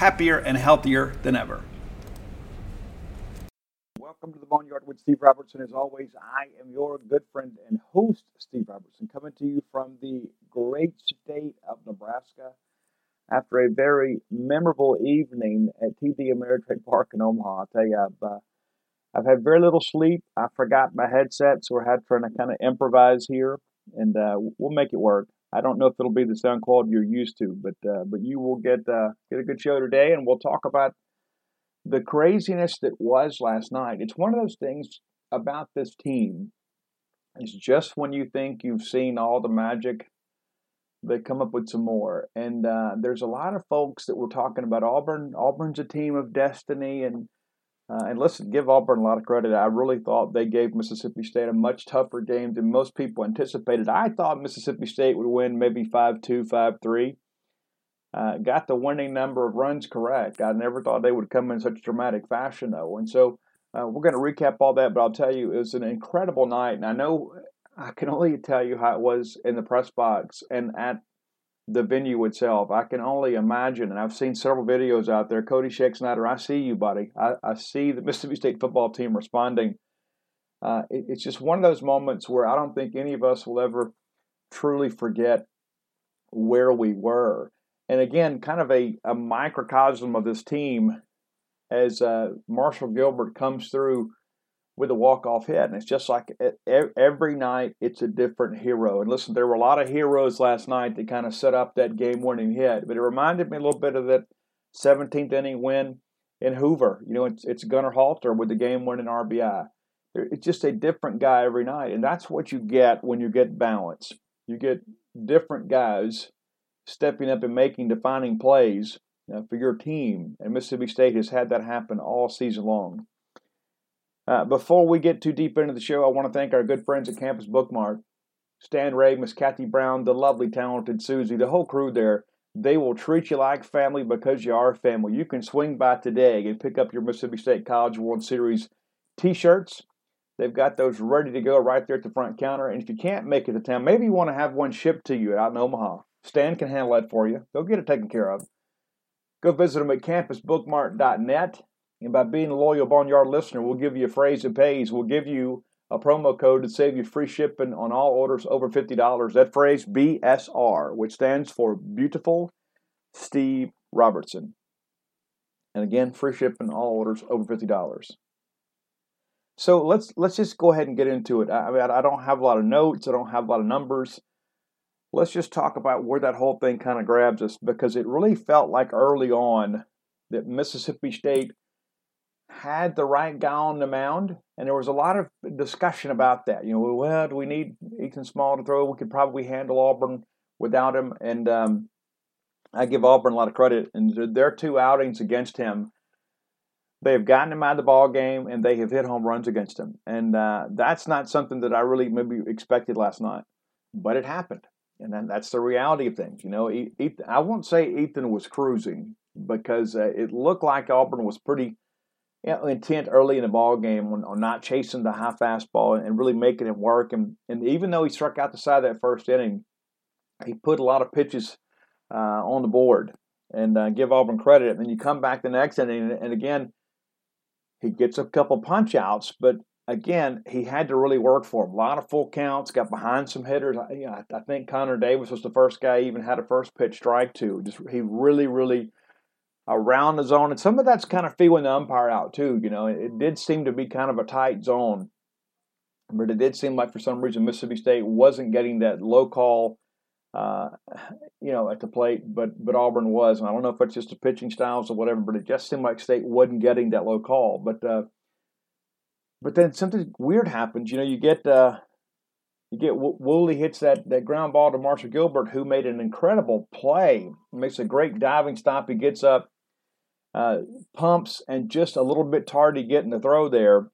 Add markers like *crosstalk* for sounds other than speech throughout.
happier and healthier than ever. Welcome to the Boneyard with Steve Robertson. As always, I am your good friend and host, Steve Robertson, coming to you from the great state of Nebraska after a very memorable evening at TD Ameritrade Park in Omaha. I'll tell you, I've, uh, I've had very little sleep. I forgot my headset, so we're trying to kind of improvise here, and uh, we'll make it work. I don't know if it'll be the sound quality you're used to, but uh, but you will get uh, get a good show today, and we'll talk about the craziness that was last night. It's one of those things about this team. It's just when you think you've seen all the magic, they come up with some more. And uh, there's a lot of folks that were talking about Auburn. Auburn's a team of destiny, and uh, and let's give Auburn a lot of credit. I really thought they gave Mississippi State a much tougher game than most people anticipated. I thought Mississippi State would win maybe 5 2, 5 3. Uh, got the winning number of runs correct. I never thought they would come in such dramatic fashion, though. And so uh, we're going to recap all that, but I'll tell you, it was an incredible night. And I know I can only tell you how it was in the press box and at the venue itself. I can only imagine, and I've seen several videos out there. Cody Schexnayder, I see you, buddy. I, I see the *laughs* Mississippi State football team responding uh, it, it's just one of those moments where I don't think any of us will ever truly forget where we were. And again, kind of a, a microcosm of this team as uh, Marshall Gilbert comes through with a walk-off hit. And it's just like every night it's a different hero. And listen, there were a lot of heroes last night that kind of set up that game-winning hit. But it reminded me a little bit of that 17th inning win in Hoover. You know, it's, it's Gunnar Halter with the game-winning RBI. It's just a different guy every night. And that's what you get when you get balance. You get different guys stepping up and making defining plays for your team. And Mississippi State has had that happen all season long. Uh, before we get too deep into the show, I want to thank our good friends at Campus Book Mart, Stan Ray, Miss Kathy Brown, the lovely, talented Susie, the whole crew there. They will treat you like family because you are family. You can swing by today and pick up your Mississippi State College World Series t shirts. They've got those ready to go right there at the front counter. And if you can't make it to town, maybe you want to have one shipped to you out in Omaha. Stan can handle that for you. They'll get it taken care of. Go visit them at campusbookmart.net. And by being a loyal Boneyard listener, we'll give you a phrase that pays. We'll give you a promo code to save you free shipping on all orders over $50. That phrase, BSR, which stands for Beautiful Steve Robertson. And again, free shipping all orders over $50. So let's let's just go ahead and get into it. I mean, I don't have a lot of notes. I don't have a lot of numbers. Let's just talk about where that whole thing kind of grabs us because it really felt like early on that Mississippi State had the right guy on the mound, and there was a lot of discussion about that. You know, well, do we need Ethan Small to throw? We could probably handle Auburn without him, and um, I give Auburn a lot of credit. And their two outings against him, they have gotten him out of the ball game, and they have hit home runs against him, and uh, that's not something that I really maybe expected last night, but it happened, and that's the reality of things. You know, Ethan, I won't say Ethan was cruising because uh, it looked like Auburn was pretty you know, intent early in the ball game on, on not chasing the high fastball and really making it work. And, and even though he struck out the side of that first inning, he put a lot of pitches uh, on the board and uh, give Auburn credit. And then you come back the next inning, and again, he gets a couple punch outs, but again, he had to really work for him. A lot of full counts, got behind some hitters. I, you know, I think Connor Davis was the first guy he even had a first pitch strike to. Just he really, really around the zone, and some of that's kind of feeling the umpire out too. You know, it, did seem to be kind of a tight zone, but it did seem like for some reason Mississippi State wasn't getting that low call, uh, *sighs* you know, at the plate, but but Auburn was, and I don't know if it's just the pitching styles or whatever, but it just seemed like State wasn't getting that low call. But uh, but then something weird happens. You know, you get. Uh, you get Woolley hits that, that ground ball to Marshall Gilbert, who made an incredible play. Makes a great diving stop. He gets up, uh, pumps and just a little bit tardy getting the throw there.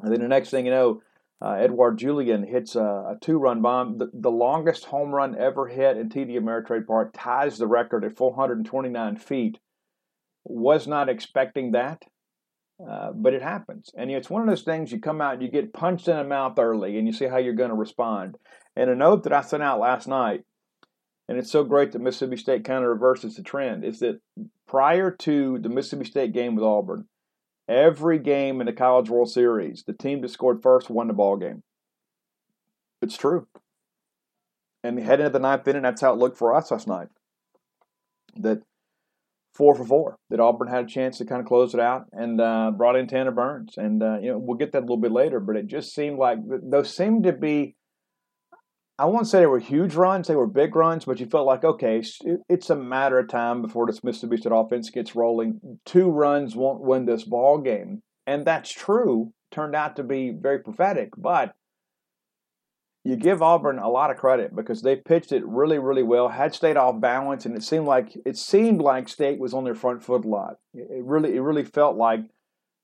And then the next thing you know, uh, Edouard Julien hits a, a two run bomb. The, the, longest home run ever hit in TD Ameritrade Park ties the record at 429 feet. Was not expecting that, uh, but it happens. And it's one of those things you come out and you get punched in the mouth early and you see how you're going to respond. And a note that I sent out last night and it's so great that Mississippi State kind of reverses the trend, is that prior to the Mississippi State game with Auburn, every game in the College World Series, the team that scored first won the ball game. It's true. And heading into the ninth inning, that's how it looked for us last night. That four for four, that Auburn had a chance to kind of close it out and uh, brought in Tanner Burns. And, uh, you know, we'll get that a little bit later, but it just seemed like those seemed to be I won't say they were huge runs; they were big runs. But you felt like, okay, it's a matter of time before this Mississippi State offense gets rolling. Two runs won't win this ball game, and that's true. Turned out to be very prophetic, but you give Auburn a lot of credit because they pitched it really, really well. Had State off balance, and it seemed like it seemed like State was on their front foot a lot. It really, it really felt like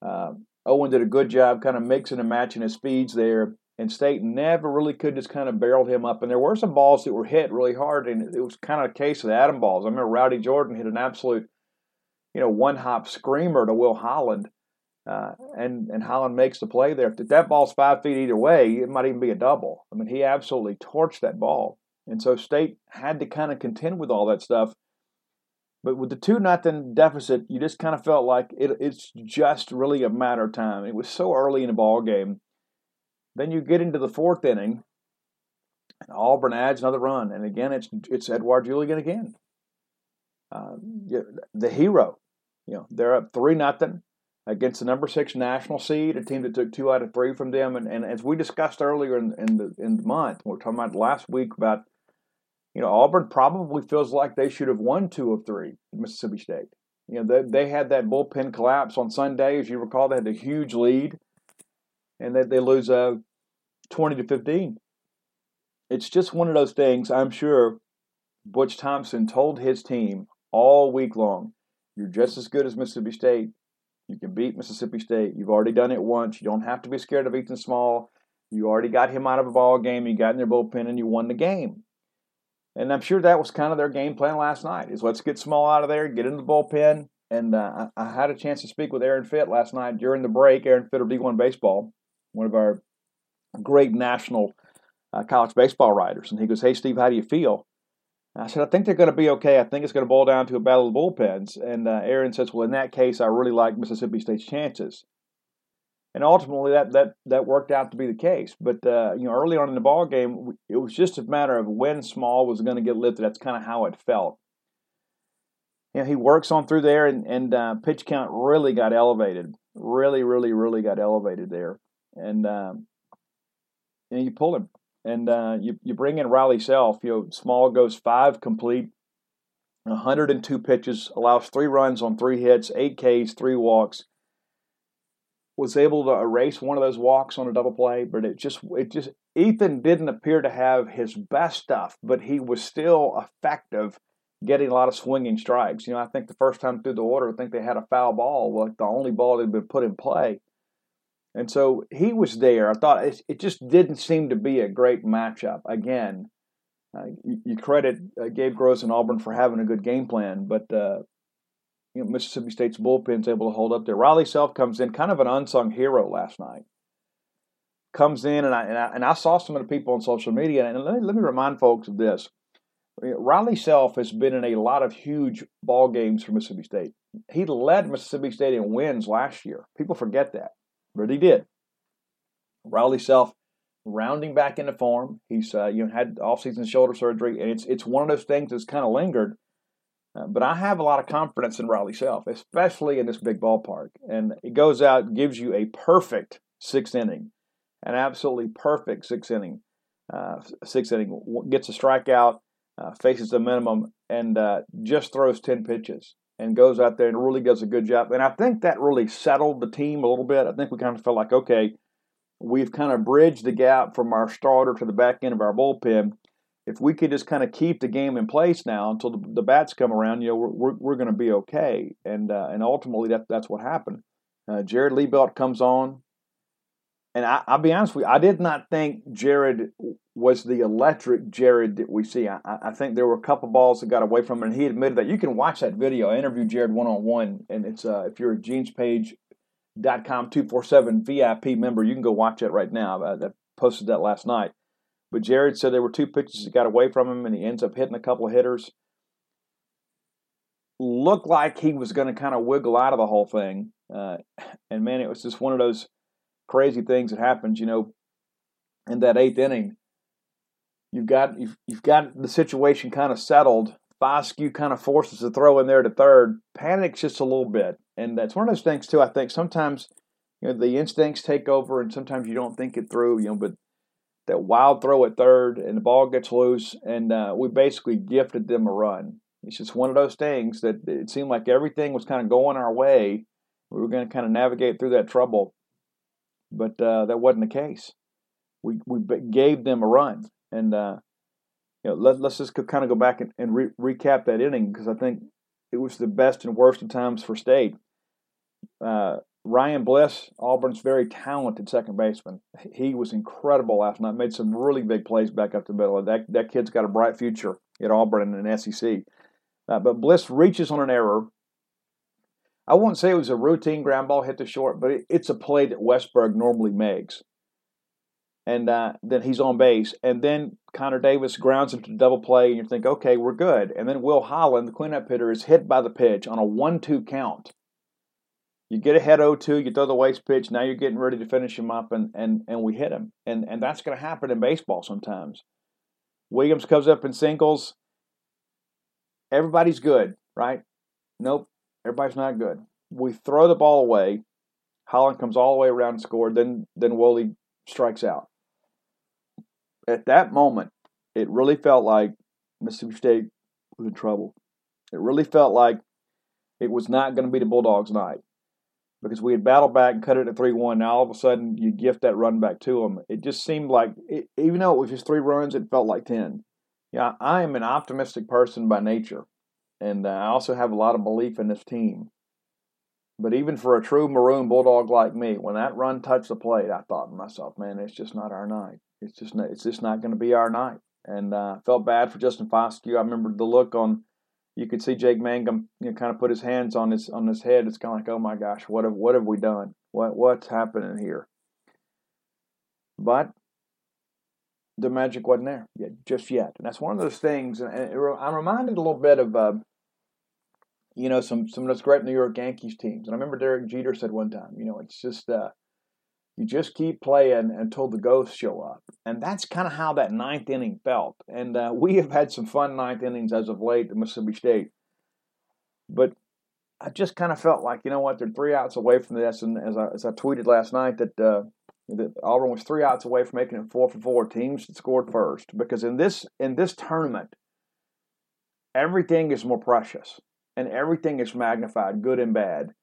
uh, Owen did a good job, kind of mixing and matching his speeds there and State never really could just kind of barrel him up. And there were some balls that were hit really hard, and it was kind of a case of the atom balls. I remember Rowdy Jordan hit an absolute, you know, one hop screamer to Will Holland, uh, and and Holland makes the play there. If that ball's five feet either way, it might even be a double. I mean, he absolutely torched that ball, and so State had to kind of contend with all that stuff. But with the two nothing deficit, you just kind of felt like it, it's just really a matter of time. It was so early in the ball game Then you get into the fourth inning, and Auburn adds another run, and again it's it's Edouard Julien again, uh, the hero. You know they're up three nothing against the number six national seed, a team that took two out of three from them. And, and as we discussed earlier in, in the in the month, we are talking about last week about, you know, Auburn probably feels like they should have won two of three Mississippi State. You know, they, they had that bullpen collapse on Sunday, as you recall. They had a huge lead, and they, they lose uh, 20 to 15. It's just one of those things. I'm sure Butch Thompson told his team all week long, "You're just as good as Mississippi State. You can beat Mississippi State. You've already done it once. You don't have to be scared of Ethan Small. You already got him out of a ball game. You got in their bullpen and you won the game. And I'm sure that was kind of their game plan last night. Is let's get Small out of there, get in the bullpen. And uh, I had a chance to speak with Aaron Fitt last night during the break. Aaron Fitt of D1 Baseball, one of our great national uh, college baseball writers, and he goes, "Hey Steve, how do you feel?" I said, I think they're going to be okay. I think it's going to boil down to a battle of bullpens. And uh, Aaron says, well, in that case, I really like Mississippi State's chances. And ultimately, that that that worked out to be the case. But uh, you know, early on in the ball game, it was just a matter of when Small was going to get lifted. That's kind of how it felt. You know, he works on through there, and and uh, pitch count really got elevated. Really, really, really got elevated there. And um, and you pull him and uh, you you bring in Riley Self. You know, Small goes five complete, 102 pitches, allows three runs on three hits, eight Ks, three walks. Was able to erase one of those walks on a double play, but it just it just Ethan didn't appear to have his best stuff, but he was still effective, getting a lot of swinging strikes. You know, I think the first time through the order, I think they had a foul ball, like the only ball that had been put in play and so he was there. I thought it, it just didn't seem to be a great matchup. Again, uh, you, you, credit uh, Gabe Gross and Auburn for having a good game plan, but uh, you know, Mississippi State's bullpen's able to hold up there. Riley Self comes in, kind of an unsung hero last night. Comes in, and I, and I, and I saw some of the people on social media, and let me, let me remind folks of this. Riley Self has been in a lot of huge ball games for Mississippi State. He led Mississippi State in wins last year. People forget that but he did. Riley Self rounding back into form. He's uh, you know had offseason shoulder surgery, and it's it's one of those things that's kind of lingered. Uh, but I have a lot of confidence in Riley Self, especially in this big ballpark. And it goes out, gives you a perfect sixth inning, an absolutely perfect sixth inning. Uh, sixth inning gets a strikeout, uh, faces the minimum, and uh, just throws ten pitches and goes out there and really does a good job. And I think that really settled the team a little bit. I think we kind of felt like, okay, we've kind of bridged the gap from our starter to the back end of our bullpen. If we could just kind of keep the game in place now until the, the bats come around, you know, we're, we're, we're going to be okay. And uh, and ultimately, that, that's what happened. Uh, Jared Liebelt comes on, and I, will be honest with you, I did not think Jared was the electric Jared that we see. I, I, think there were a couple balls that got away from him, and he admitted that. You can watch that video. I interviewed Jared one on one, and it's uh, if you're a genespage.com 247 VIP member, you can go watch it right now. I, I posted that last night. But Jared said there were two pitches that got away from him, and he ends up hitting a couple of hitters. Looked like he was going to kind of wiggle out of the whole thing. Uh, and man, it was just one of those crazy things that happens, you know, in that eighth inning. You've got you've, you've got the situation kind of settled. Foscue kind of forces the throw in there to third, panics just a little bit, and that's one of those things too. I think sometimes you know the instincts take over, and sometimes you don't think it through. You know, but that wild throw at third, and the ball gets loose, and uh, we basically gifted them a run. It's just one of those things that it seemed like everything was kind of going our way. We were going to kind of navigate through that trouble, but uh, that wasn't the case. We we gave them a run, and uh, you know let, us just kind of go back and, and re- recap that inning because I think it was the best and worst of times for State. Uh, Ryan Bliss, Auburn's very talented second baseman. He was incredible last night. Made some really big plays back up the middle. That that kid's got a bright future at Auburn and an SEC. Uh, but Bliss reaches on an error I won't say it was a routine ground ball hit to short, but it, it's a play that Westburg normally makes. And uh, then he's on base. And then Connor Davis grounds him to double play, and you think, okay, we're good. And then Will Holland, the cleanup hitter, is hit by the pitch on a 1 2 count. You get ahead 0-2, you throw the waste pitch. Now you're getting ready to finish him up, and and and we hit him. And and that's going to happen in baseball sometimes. Williams comes up in singles. Everybody's good, right? Nope, everybody's not good. We throw the ball away. Holland comes all the way around and scored. Then then Woolley strikes out. At that moment, it really felt like Mississippi State was in trouble. It really felt like it was not going to be the Bulldogs' night because we had battled back and cut it at 3 1. Now all of a sudden you gift that run back to them. It just seemed like, it, even though it was just three runs, it felt like 10. Yeah, I am an optimistic person by nature, and uh, I also have a lot of belief in this team. But even for a true maroon bulldog like me, when that run touched the plate, I thought to myself, "Man, it's just not our night. It's just not, it's just not going to be our night." And uh, felt bad for Justin Foscue. I remember the look on you could see Jake Mangum, you know, kind of put his hands on his on his head. It's kind of like, oh my gosh, what have what have we done? What what's happening here? But the magic wasn't there yet, just yet, and that's one of those things. And I'm reminded a little bit of, uh, you know, some some of those great New York Yankees teams. And I remember Derek Jeter said one time, you know, it's just uh, you just keep playing until the ghosts show up. And that's kind of how that ninth inning felt. And uh, we have had some fun ninth innings as of late at Mississippi State. But I just kind of felt like, you know what, they're three outs away from this. And as I, as I tweeted last night, that, uh, that Auburn was three outs away from making it four for four. Teams that scored first. Because in this in this tournament, everything is more precious and everything is magnified, good and bad.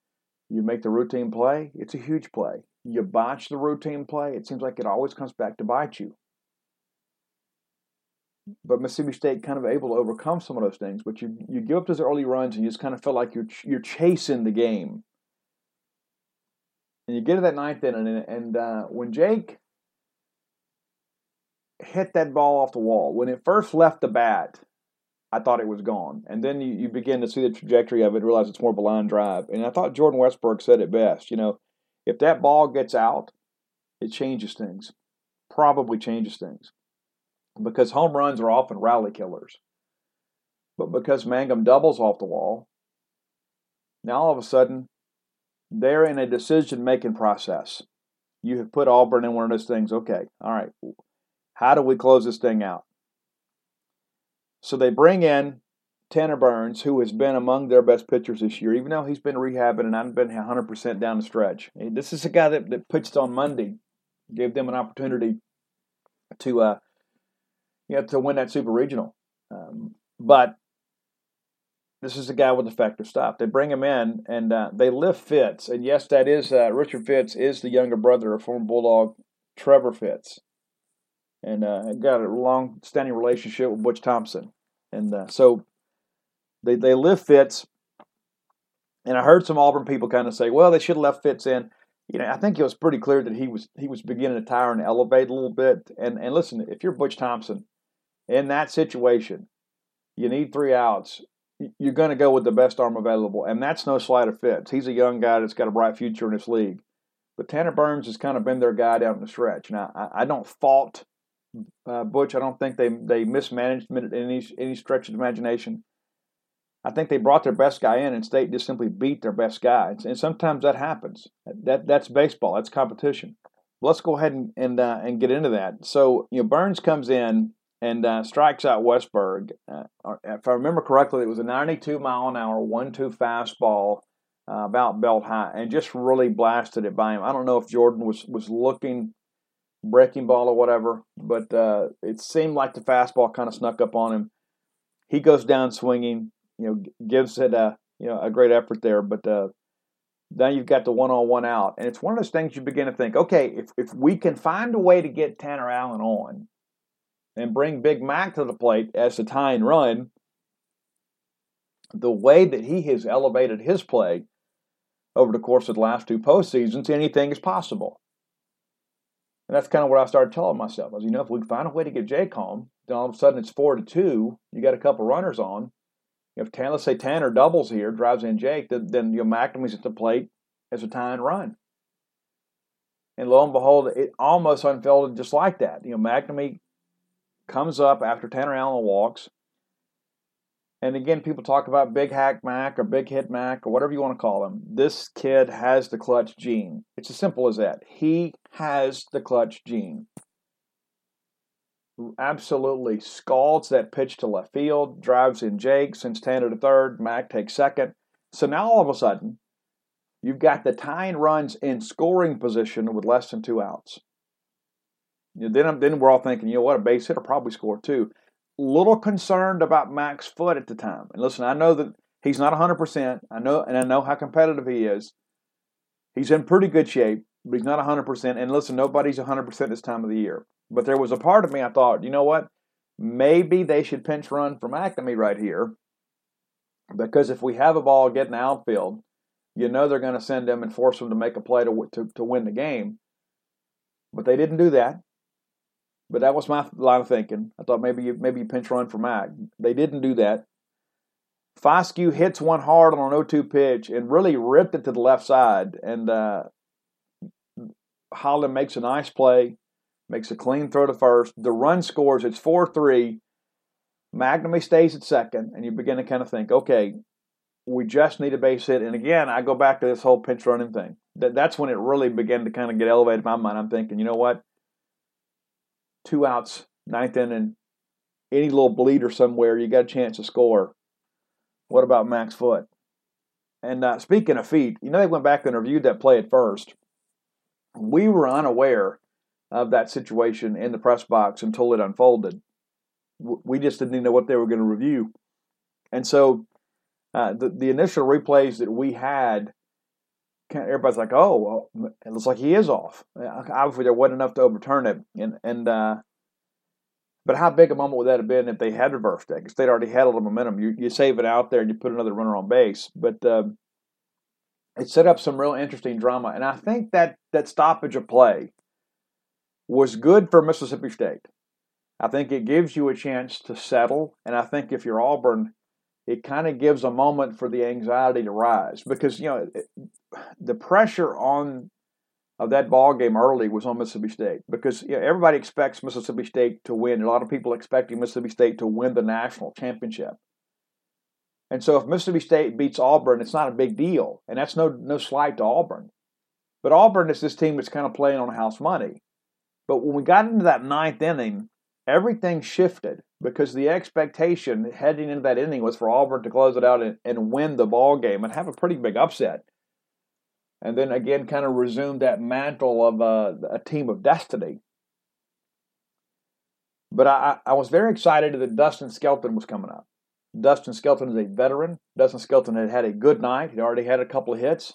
You make the routine play, it's a huge play you botch the routine play, it seems like it always comes back to bite you. But Mississippi State kind of able to overcome some of those things. But you you give up those early runs and you just kind of feel like you're you're chasing the game. And you get to that ninth inning, and, and uh, when Jake hit that ball off the wall, when it first left the bat, I thought it was gone. And then you, you begin to see the trajectory of it, realize it's more of a line drive. And I thought Jordan Westburg said it best. You know, if that ball gets out, it changes things. Probably changes things. Because home runs are often rally killers. But because Mangum doubles off the wall, now all of a sudden, they're in a decision making process. You have put Auburn in one of those things. Okay, all right, how do we close this thing out? So they bring in Tanner Burns, who has been among their best pitchers this year, even though he's been rehabbing and I've been 100% down the stretch. This is a guy that, that pitched on Monday, gave them an opportunity to, uh, you know, to win that super regional. Um, but this is a guy with effective stuff. They bring him in and uh, they lift Fitts, and yes, that is uh, Richard Fitts is the younger brother of former Bulldog Trevor Fitts, and uh, got a long-standing relationship with Butch Thompson, and uh, so they they lift Fitts, and I heard some Auburn people kind of say, "Well, they should have left Fitts in." You know, I think it was pretty clear that he was he was beginning to tire and elevate a little bit. And and listen, if you're Butch Thompson in that situation, you need three outs. You're going to go with the best arm available, and that's no slight of Fitts. He's a young guy that's got a bright future in this league. But Tanner Burns has kind of been their guy down the stretch. Now, I, I don't fault uh, Butch. I don't think they they mismanaged in any any stretch of imagination. I think they brought their best guy in, and State just simply beat their best guy. And sometimes that happens. That that's baseball. That's competition. Let's go ahead and and, uh, and get into that. So you know, Burns comes in and uh, strikes out Westburg. Uh, if I remember correctly, it was a 92 mile an hour one-two fastball, uh, about belt high, and just really blasted it by him. I don't know if Jordan was was looking breaking ball or whatever, but uh, it seemed like the fastball kind of snuck up on him. He goes down swinging you know, gives it a you know a great effort there. But uh, now you've got the one on one out, and it's one of those things you begin to think, okay, if if we can find a way to get Tanner Allen on, and bring Big Mac to the plate as the tying run, the way that he has elevated his play over the course of the last two postseasons, anything is possible. And that's kind of what I started telling myself. I was, you know, if we find a way to get Jake home, then all of a sudden it's four to two. You got a couple runners on if Tan, let's say Tanner doubles here, drives in Jake, then, then you know, McNamee's at the plate as a tie and run. And lo and behold, it almost unfolded just like that. You know, McNamee comes up after Tanner Allen walks, And again, people talk about Big Hack Mac or Big Hit Mac or whatever you want to call him. This kid has the clutch gene. It's as simple as that. He has the clutch gene. Absolutely scalds that pitch to left field, drives in Jake, sends Tanner to third, Mac takes second. So now all of a sudden, you've got the tying runs in scoring position with less than two outs. Then, then we're all thinking, you know what, a base hitter probably score two little concerned about Mac's foot at the time. And listen, I know that he's not 100%. I know, and I know how competitive he is. He's in pretty good shape, but he's not 100%. And listen, nobody's 100% this time of the year. But there was a part of me I thought, you know what? Maybe they should pinch run from McNamee right here. Because if we have a ball getting outfield, you know they're going to send them and force them to make a play to, to, to win the game. But they didn't do that. But that was my line of thinking. I thought maybe you, maybe you pinch run for Mac. They didn't do that. Foscue hits one hard on an 0-2 pitch and really ripped it to the left side. And uh, Holland makes a nice play, makes a clean throw to first. The run scores. It's 4-3. McNamee stays at second, and you begin to kind of think, okay, we just need a base hit. And again, I go back to this whole pinch running thing. That, that's when it really began to kind of get elevated in my mind. I'm thinking, you know what? Two outs, ninth inning, any little bleeder somewhere, you got a chance to score. What about Mac's Foot? And uh, speaking of feet, you know they went back and reviewed that play at first. We were unaware of that situation in the press box until it unfolded. We just didn't know what they were going to review, and so uh, the the initial replays that we had, everybody's like, "Oh, well, it looks like he is off." Obviously, there wasn't enough to overturn it, and and uh, but how big a moment would that have been if they had reversed that? Because they'd already had a little momentum. You, you save it out there and you put another runner on base. But uh, it set up some real interesting drama. And I think that that stoppage of play was good for Mississippi State. I think it gives you a chance to settle. And I think if you're Auburn, it kind of gives a moment for the anxiety to rise because, you know, it, the pressure on of that ball game early was on Mississippi State because you know, everybody expects Mississippi State to win. A lot of people expecting Mississippi State to win the national championship. And so if Mississippi State beats Auburn, it's not a big deal. And that's no no slight to Auburn. But Auburn is this team that's kind of playing on house money. But when we got into that ninth inning, everything shifted because the expectation heading into that inning was for Auburn to close it out and, and win the ball game and have a pretty big upset and then again kind of resume that mantle of uh, a team of destiny. But I, I was very excited that Dustin Skelton was coming up. Dustin Skelton is a veteran. Dustin Skelton had had a good night. He'd already had a couple of hits.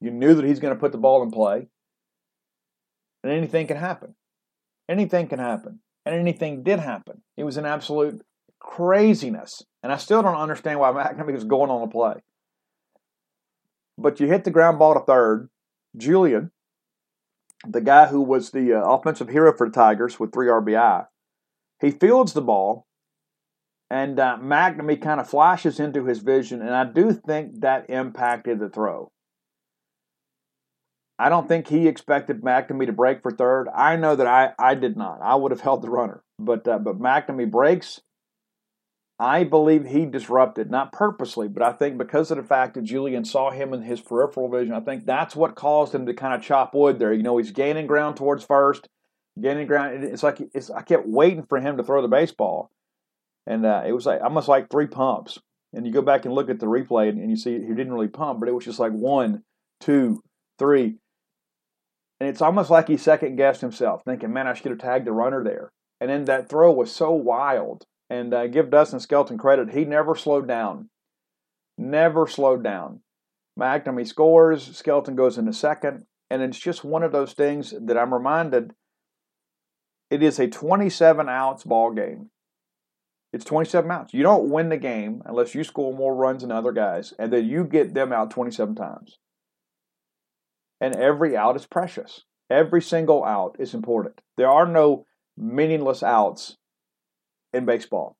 You knew that he's going to put the ball in play. And anything can happen. Anything can happen. And anything did happen. It was an absolute craziness. And I still don't understand why McNamee was going on the play but you hit the ground ball to third. Julien, the guy who was the uh, offensive hero for the Tigers with three RBI, he fields the ball, and uh, McNamee kind of flashes into his vision, and I do think that impacted the throw. I don't think he expected McNamee to break for third. I know that I, I did not. I would have held the runner, but uh, but McNamee breaks, I believe he disrupted, not purposely, but I think because of the fact that Julien saw him in his peripheral vision, I think that's what caused him to kind of chop wood there. You know, he's gaining ground towards first, gaining ground. It's like it's, I kept waiting for him to throw the baseball, and uh, it was like almost like three pumps. And you go back and look at the replay, and you see he didn't really pump, but it was just like one, two, three, and it's almost like he second guessed himself, thinking, "Man, I should have tagged the runner there." And then that throw was so wild and uh, give Dustin Skelton credit. He never slowed down. Never slowed down. McNamee scores. Skelton goes into second. And it's just one of those things that I'm reminded it is a 27 outs ball game. It's 27 outs. You don't win the game unless you score more runs than other guys, and then you get them out 27 times. And every out is precious. Every single out is important. There are no meaningless outs in baseball.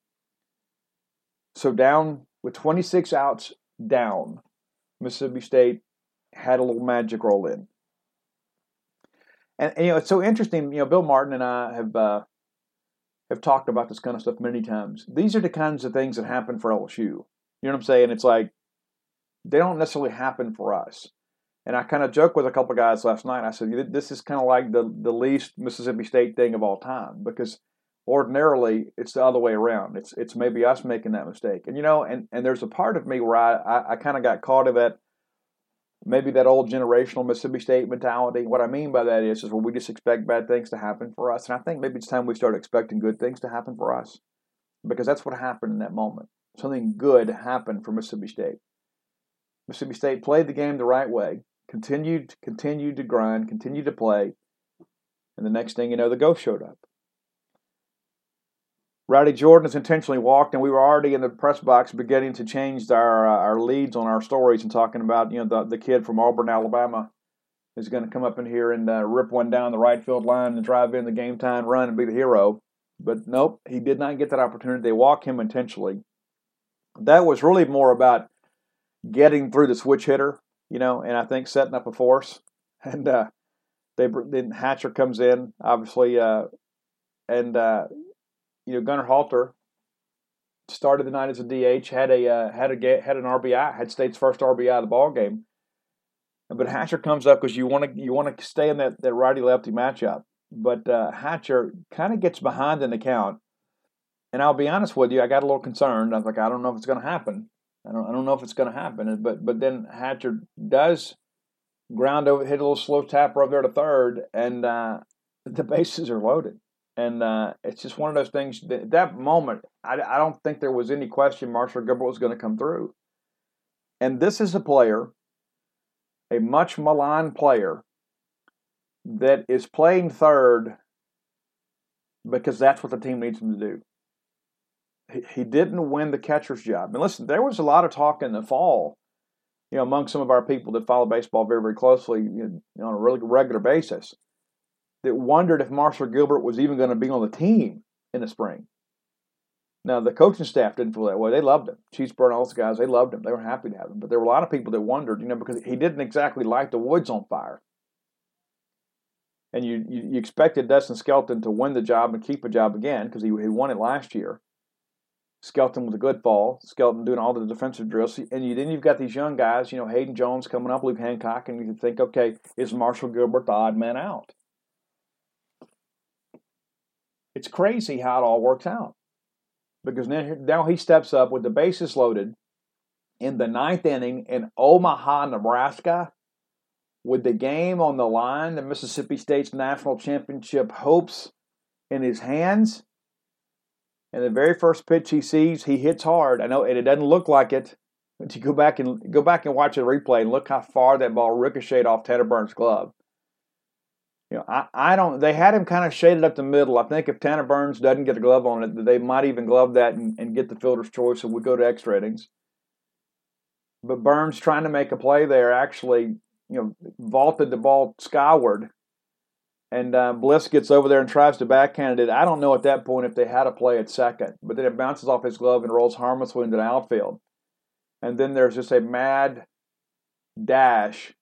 So down with 26 outs down, Mississippi State had a little magic roll in. And, and, you know, it's so interesting. You know, Bill Martin and I have uh, have talked about this kind of stuff many times. These are the kinds of things that happen for LSU. You know what I'm saying? It's like they don't necessarily happen for us. And I kind of joked with a couple guys last night. I said, "This is kind of like the the least Mississippi State thing of all time because ordinarily it's the other way around. It's it's maybe us making that mistake. And you know, and and there's a part of me where I I, I kind of got caught in that maybe that old generational Mississippi State mentality. What I mean by that is, is where we just expect bad things to happen for us. And I think maybe it's time we start expecting good things to happen for us because that's what happened in that moment. Something good happened for Mississippi State. Mississippi State played the game the right way, continued, continued to grind, continued to play, and the next thing you know, the ghost showed up. Rowdy Jordan has intentionally walked, and we were already in the press box beginning to change our uh, our leads on our stories and talking about you know the the kid from Auburn, Alabama, is going to come up in here and uh, rip one down the right field line and drive in the game time run and be the hero. But nope, he did not get that opportunity. They walk him intentionally. That was really more about getting through the switch hitter, you know, and I think setting up a force. *laughs* And uh, they then Hatcher comes in, obviously, uh, and uh, you know, Gunnar Halter started the night as a DH, had a uh, had a had an RBI, had State's first RBI of the ball game. But Hatcher comes up because you want to you want to stay in that, that righty lefty matchup. But uh, Hatcher kind of gets behind in the count, and I'll be honest with you, I got a little concerned. I was like, I don't know if it's going to happen. I don't I don't know if it's going to happen. But but then Hatcher does ground over, hit a little slow tapper up there to third, and uh, the bases are loaded. And uh, it's just one of those things. That, that moment, I, I don't think there was any question Marshall Gilbert was going to come through. And this is a player, a much maligned player, that is playing third because that's what the team needs him to do. He, didn't win the catcher's job. And listen, there was a lot of talk in the fall, you know, among some of our people that follow baseball very, very closely you know, on a really regular basis that wondered if Marshall Gilbert was even going to be on the team in the spring. Now, the coaching staff didn't feel that way. They loved him. Cheeseburger and all those guys, they loved him. They were happy to have him. But there were a lot of people that wondered, you know, because he didn't exactly light the woods on fire. And you, you, you expected Dustin Skelton to win the job and keep a job again because he, he won it last year. Skelton with a good ball, Skelton doing all the defensive drills. And you, then you've got these young guys, you know, Hayden Jones coming up, Luke Hancock, and you think, okay, is Marshall Gilbert the odd man out? It's crazy how it all works out. Because now, now he steps up with the bases loaded in the ninth inning in Omaha, Nebraska, with the game on the line, the Mississippi State's national championship hopes in his hands. And the very first pitch he sees, he hits hard. I know, and it doesn't look like it. But you go back and go back and watch the replay and look how far that ball ricocheted off Tanner Burns' glove you know, I, I don't. They had him kind of shaded up the middle. I think if Tanner Burns doesn't get a glove on it, they might even glove that and, and get the fielder's choice, and we go to extra innings. But Burns trying to make a play there actually, you know, vaulted the ball skyward, and uh, Bliss gets over there and tries to backhand it. I don't know at that point if they had a play at second, but then it bounces off his glove and rolls harmlessly into the outfield, and then there's just a mad dash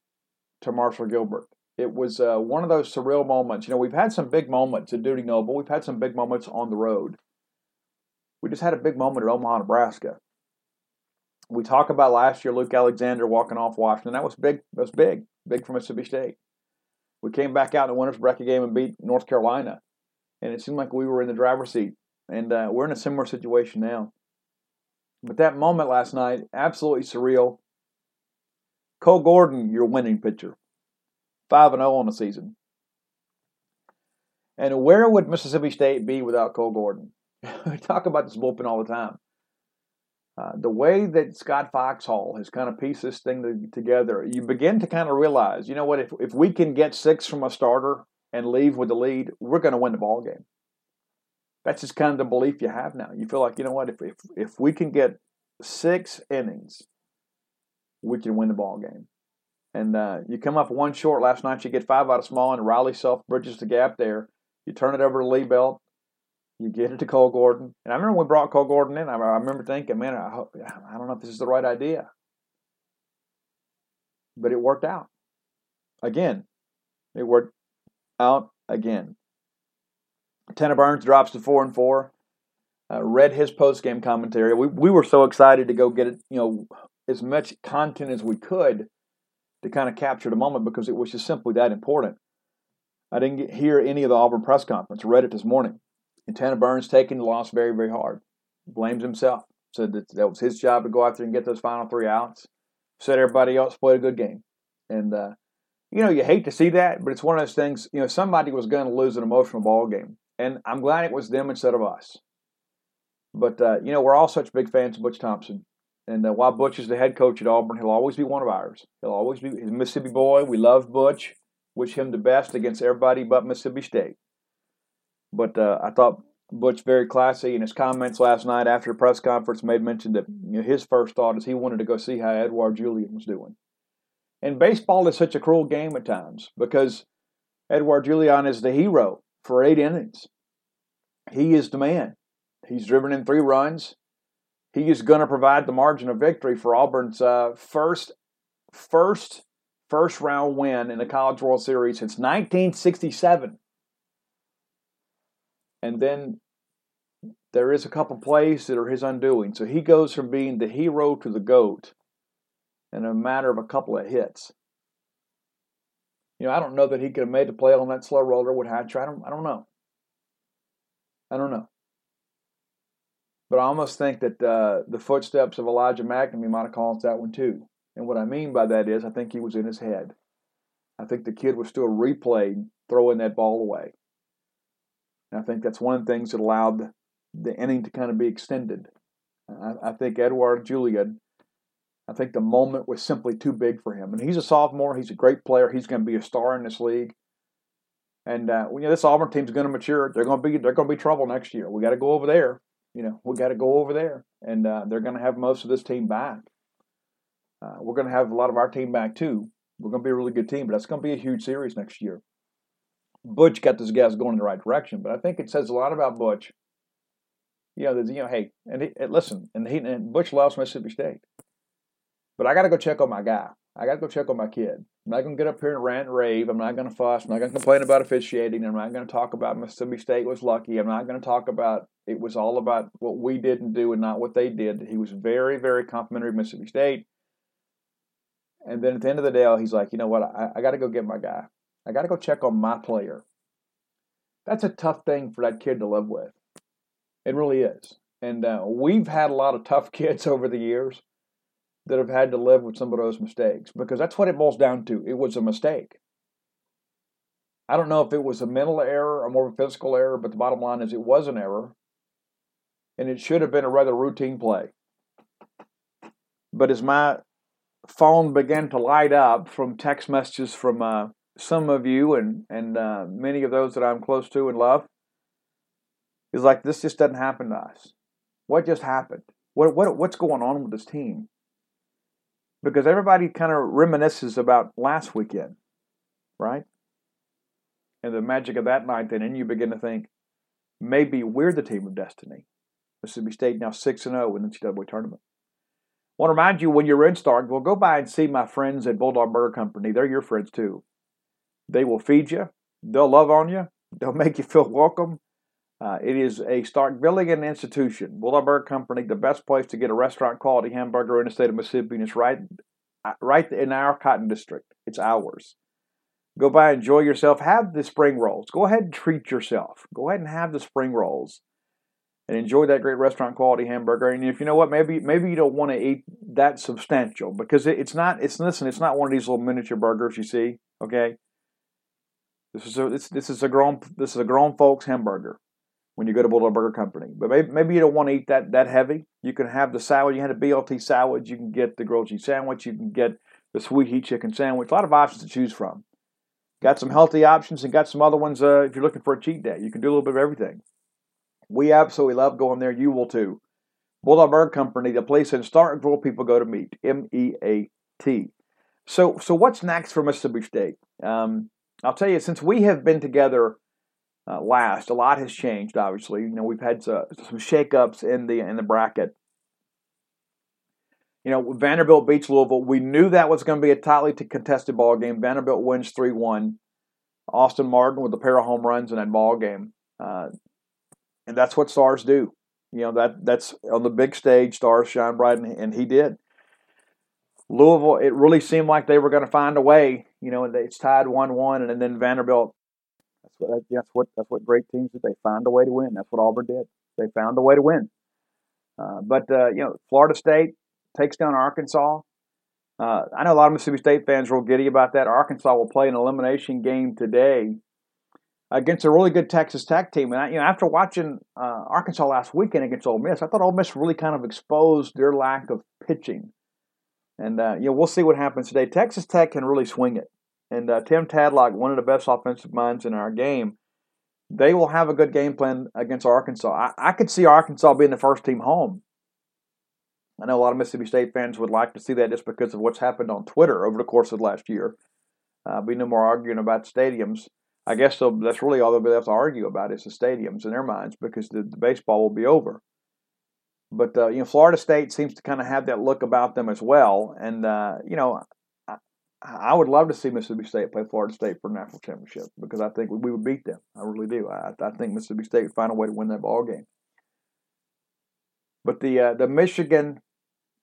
to Marshall Gilbert it was uh, one of those surreal moments. You know, we've had some big moments at Dudy Noble. We've had some big moments on the road. We just had a big moment at Omaha, Nebraska. We talk about last year Luke Alexander walking off Washington. That was big. That was big. Big for Mississippi State. We came back out in the winners bracket game and beat North Carolina, and it seemed like we were in the driver's seat. And uh, we're in a similar situation now. But that moment last night, absolutely surreal. Cole Gordon, your winning pitcher. 5 and 0 on the season. And where would Mississippi State be without Cole Gordon? *laughs* we talk about this bullpen all the time. Uh, the way that Scott Foxhall has kind of pieced this thing together, you begin to kind of realize, you know what, if, if we can get six from a starter and leave with the lead, we're going to win the ball game. That's just kind of the belief you have now. You feel like, you know what, if, if, if we can get six innings, we can win the ball game. And uh, you come up one short last night, you get five out of small, and Riley Self bridges the gap there. You turn it over to Liebelt, you get it to Cole Gordon. And I remember when we brought Cole Gordon in, I, remember thinking, man, I, hope, I don't know if this is the right idea. But it worked out. Again, it worked out again. Tanner Burns drops to four and four. Uh, read his post game commentary. We we were so excited to go get it, you know, as much content as we could to kind of capture the moment because it was just simply that important. I didn't get, hear any of the Auburn press conference. read it this morning. And Tanner Burns taking the loss very, very hard. Blames himself. Said that that was his job to go out there and get those final three outs. Said everybody else played a good game. And, uh, you know, you hate to see that, but it's one of those things, you know, somebody was going to lose an emotional ball game. And I'm glad it was them instead of us. But, uh, you know, we're all such big fans of Butch Thompson. And uh, while Butch is the head coach at Auburn, he'll always be one of ours. He'll always be his Mississippi boy. We love Butch. Wish him the best against everybody but Mississippi State. But uh, I thought Butch very classy in his comments last night after the press conference made mention that you know, his first thought is he wanted to go see how Edouard Julien was doing. And baseball is such a cruel game at times because Edouard Julien is the hero for eight innings. He is the man. He's driven in three runs. He is going to provide the margin of victory for Auburn's uh, first first first round win in the College World Series since 1967. And then there is a couple plays that are his undoing. So he goes from being the hero to the GOAT in a matter of a couple of hits. You know, I don't know that he could have made the play on that slow roller with Hatcher. I don't, I don't know. I don't know. But I almost think that uh, the footsteps of Elijah MacNamee might have caused that one too. And what I mean by that is, I think he was in his head. I think the kid was still replaying throwing that ball away. And I think that's one of the things that allowed the, inning to kind of be extended. I, I think Edouard Julien, I think the moment was simply too big for him. And he's a sophomore. He's a great player. He's going to be a star in this league. And uh, you know, this Auburn team's going to mature. They're going to be they're going to be trouble next year. We got to go over there you know, we got to go over there, and uh, they're going to have most of this team back. Uh, we're going to have a lot of our team back too. We're going to be a really good team, but that's going to be a huge series next year. Butch got those guys going in the right direction, but I think it says a lot about Butch. You know, you know, hey, and, he, and listen, and he and Butch loves Mississippi State, but I got to go check on my guy. I got to go check on my kid. I'm not going to get up here and rant and rave. I'm not going to fuss. I'm not going to complain about officiating. I'm not going to talk about Mississippi State was lucky. I'm not going to talk about it was all about what we didn't do and not what they did. He was very, very complimentary of Mississippi State. And then at the end of the day, he's like, you know what? I, I got to go get my guy. I got to go check on my player. That's a tough thing for that kid to live with. It really is. And uh, we've had a lot of tough *laughs* kids over the years that have had to live with some of those mistakes because that's what it boils down to. It was a mistake. I don't know if it was a mental error or more of a physical error, but the bottom line is it was an error. And it should have been a rather routine play. But as my phone began to light up from text messages from uh, some of you and, and uh, many of those that I'm close to and love, is like this just doesn't happen to us. What just happened? What, what, what's going on with this team? because everybody kind of reminisces about last weekend, right? And the magic of that night, then, and you begin to think maybe we're the team of destiny. Mississippi State now six and zero in the NCAA tournament. I want to remind you when you're in Starkville, go by and see my friends at Bulldog Burger Company. They're your friends too. They will feed you. They'll love on you. They'll make you feel welcome. Uh, it is a Starkvillian institution. Bulldog Burger Company, the best place to get a restaurant quality hamburger in the state of Mississippi, and it's right, uh, right in our cotton district. It's ours. Go by, enjoy yourself. Have the spring rolls. Go ahead and treat yourself. Go ahead and have the spring rolls, and enjoy that great restaurant quality hamburger. And if you know what, maybe maybe you don't want to eat that substantial because it, it's not. It's listen. It's not one of these little miniature burgers you see. Okay. This is a this, this is a grown this is a grown folks hamburger when you go to Bulldog Burger Company. But maybe, maybe you don't want to eat that that heavy. You can have the salad. You had a BLT salad. You can get the grilled cheese sandwich. You can get the sweet heat chicken sandwich. A lot of options to choose from. Got some healthy options and got some other ones uh, if you're looking for a cheat day. You can do a little bit of everything. We absolutely love going there. You will too. Bulldog Burger Company, the place in Starkville people go to meet. M E A T. So, so what's next for Mississippi State? Um, I'll tell you, since we have been together uh, last. A lot has changed, obviously. You know, we've had uh, some shakeups in the in the bracket. You know, Vanderbilt beats Louisville. We knew that was going to be a tightly contested ball game. Vanderbilt wins three one. Austin Martin with a pair of home runs in that ball game. uh, and that's what stars do. You know that that's on the big stage. Stars shine bright, and, and he did. Louisville, it really seemed like they were going to find a way. You know, it's tied one-one, and then Vanderbilt. That's what that's what that's what great teams do. They find a way to win. That's what Auburn did. They found a way to win. Uh, but uh, you know, Florida State takes down Arkansas. Uh, I know a lot of Mississippi State fans are real giddy about that. Arkansas will play an elimination game today against a really good Texas Tech team. And I, you know, after watching uh, Arkansas last weekend against Ole Miss, I thought Ole Miss really kind of exposed their lack of pitching. And uh, you know, we'll see what happens today. Texas Tech can really swing it, and uh, Tim Tadlock, one of the best offensive minds in our game, they will have a good game plan against Arkansas. I, I could see Arkansas being the first team home. I know a lot of Mississippi State fans would like to see that just because of what's happened on Twitter over the course of the last year. Uh, be no more arguing about stadiums. I guess that's really all they'll be left to argue about is the stadiums in their minds because the, the baseball will be over. But uh, you know, Florida State seems to kind of have that look about them as well, and uh, you know, I, I, would love to see Mississippi State play Florida State for a national championship because I think we would beat them. I really do. I, I think Mississippi State would find a way to win that ball game. But the uh, the Michigan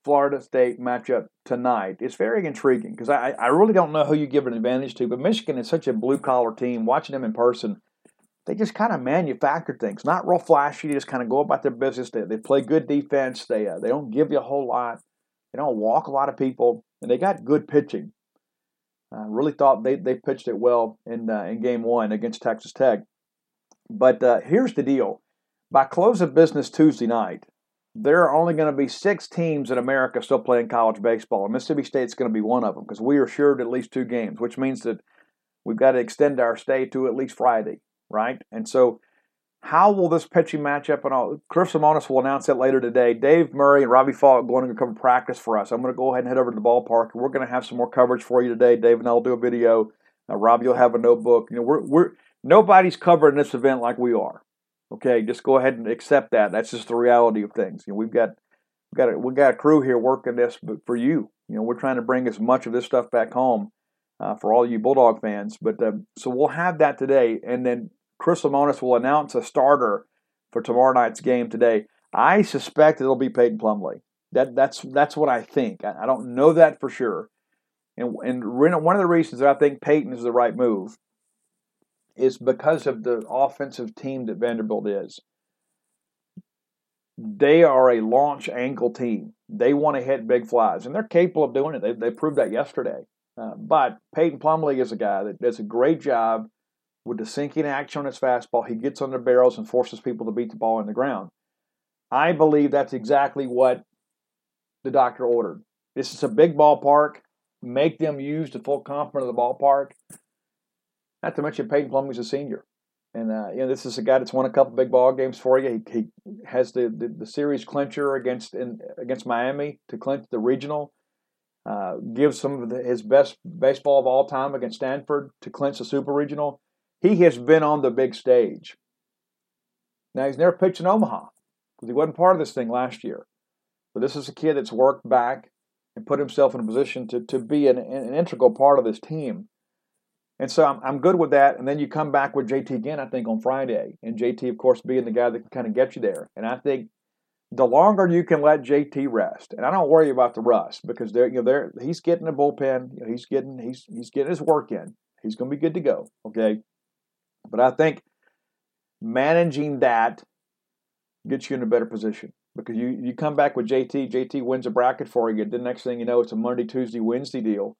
Florida State matchup tonight is very intriguing because I, I really don't know who you give an advantage to, but Michigan is such a blue collar team. Watching them in person, they just kind of manufacture things, not real flashy. They just kind of go about their business. They, they play good defense. They uh, they don't give you a whole lot. They don't walk a lot of people, and they got good pitching. I really thought they, they pitched it well in uh, in game one against Texas Tech. But uh, here's the deal: by close of business Tuesday night, there are only going to be six teams in America still playing college baseball, and Mississippi State's going to be one of them because we are assured at least two games, which means that we've got to extend our stay to at least Friday, right? And so, how will this pitching matchup and all? Chris Lemonis will announce that later today. Dave Murray and Robbie Faulk going to come practice for us. I'm going to go ahead and head over to the ballpark. We're going to have some more coverage for you today. Dave and I'll do a video. Uh, Robbie will have a notebook. You know, we're we're nobody's covering this event like we are. Okay, just go ahead and accept that. That's just the reality of things. You know, we've got we've got a, we've got a crew here working this for you. You know, we're trying to bring as much of this stuff back home uh, for all you Bulldog fans. But uh, so we'll have that today, and then Chris Lemonis will announce a starter for tomorrow night's game today. I suspect it'll be Peyton Plumlee. That that's that's what I think. I, I don't know that for sure. And and one of the reasons that I think Peyton is the right move is because of the offensive team that Vanderbilt is. They are a launch angle team. They want to hit big flies, and they're capable of doing it. They, they proved that yesterday. Uh, but Peyton Plumlee is a guy that does a great job with the sinking action on his fastball. He gets on the barrels and forces people to beat the ball in the ground. I believe that's exactly what the doctor ordered. This is a big ballpark. Make them use the full complement of the ballpark. Not to mention Peyton Plumlee's a senior. And uh, you know, this is a guy that's won a couple big ball games for you. He, he has the, the, the, series clincher against in, against Miami to clinch the regional. Uh, gives some of the, his best baseball of all time against Stanford to clinch the super regional. He has been on the big stage. Now he's never pitched in Omaha because he wasn't part of this thing last year. But this is a kid that's worked back and put himself in a position to, to be an, an integral part of this team. And so I'm, I'm good with that. And then you come back with JT again, I think, on Friday. And JT, of course, being the guy that can kind of get you there. And I think the longer you can let JT rest, and I don't worry about the rust because they're, you know, they're, he's getting a bullpen, you know, he's getting he's he's getting his work in. He's going to be good to go. Okay, but I think managing that gets you in a better position because you you come back with JT, JT wins a bracket for you. The next thing you know, it's a Monday, Tuesday, Wednesday deal,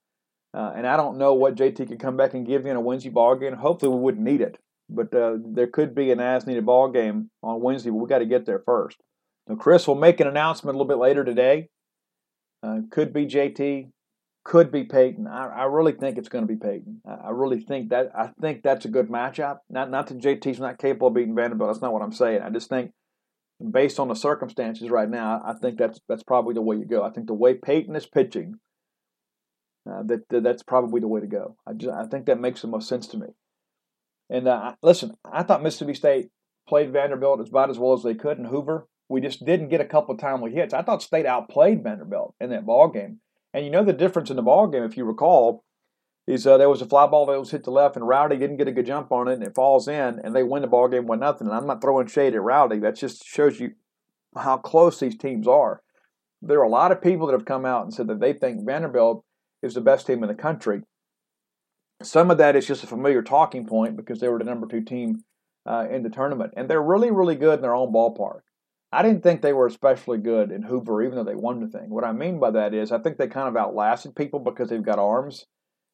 uh, and I don't know what JT could come back and give you in a Wednesday ball game. Hopefully, we wouldn't need it, but uh, there could be an as needed ball game on Wednesday. But we got to get there first. Now, Chris will make an announcement a little bit later today. Uh, could be JT, could be Peyton. I, I really think it's going to be Peyton. I, I, really think that I think that's a good matchup. Not not that JT's not capable of beating Vanderbilt. That's not what I'm saying. I just think based on the circumstances right now, I think that's that's probably the way you go. I think the way Peyton is pitching uh, that, that, that's probably the way to go. I just I think that makes the most sense to me. And uh, listen, I thought Mississippi State played Vanderbilt about as well as they could in Hoover. We just didn't get a couple timely hits. I thought State outplayed Vanderbilt in that ball game. And you know the difference in the ball game, if you recall, is uh, there was a fly ball that was hit to left, and Rowdy didn't get a good jump on it, and it falls in, and they win the ball game one nothing. And I'm not throwing shade at Rowdy. That just shows you how close these teams are. There are a lot of people that have come out and said that they think Vanderbilt is the best team in the country. Some of that is just a familiar talking point because they were the number two team uh, in the tournament, and they're really, really good in their own ballpark. I didn't think they were especially good in Hoover, even though they won the thing. What I mean by that is, I think they kind of outlasted people because they've got arms.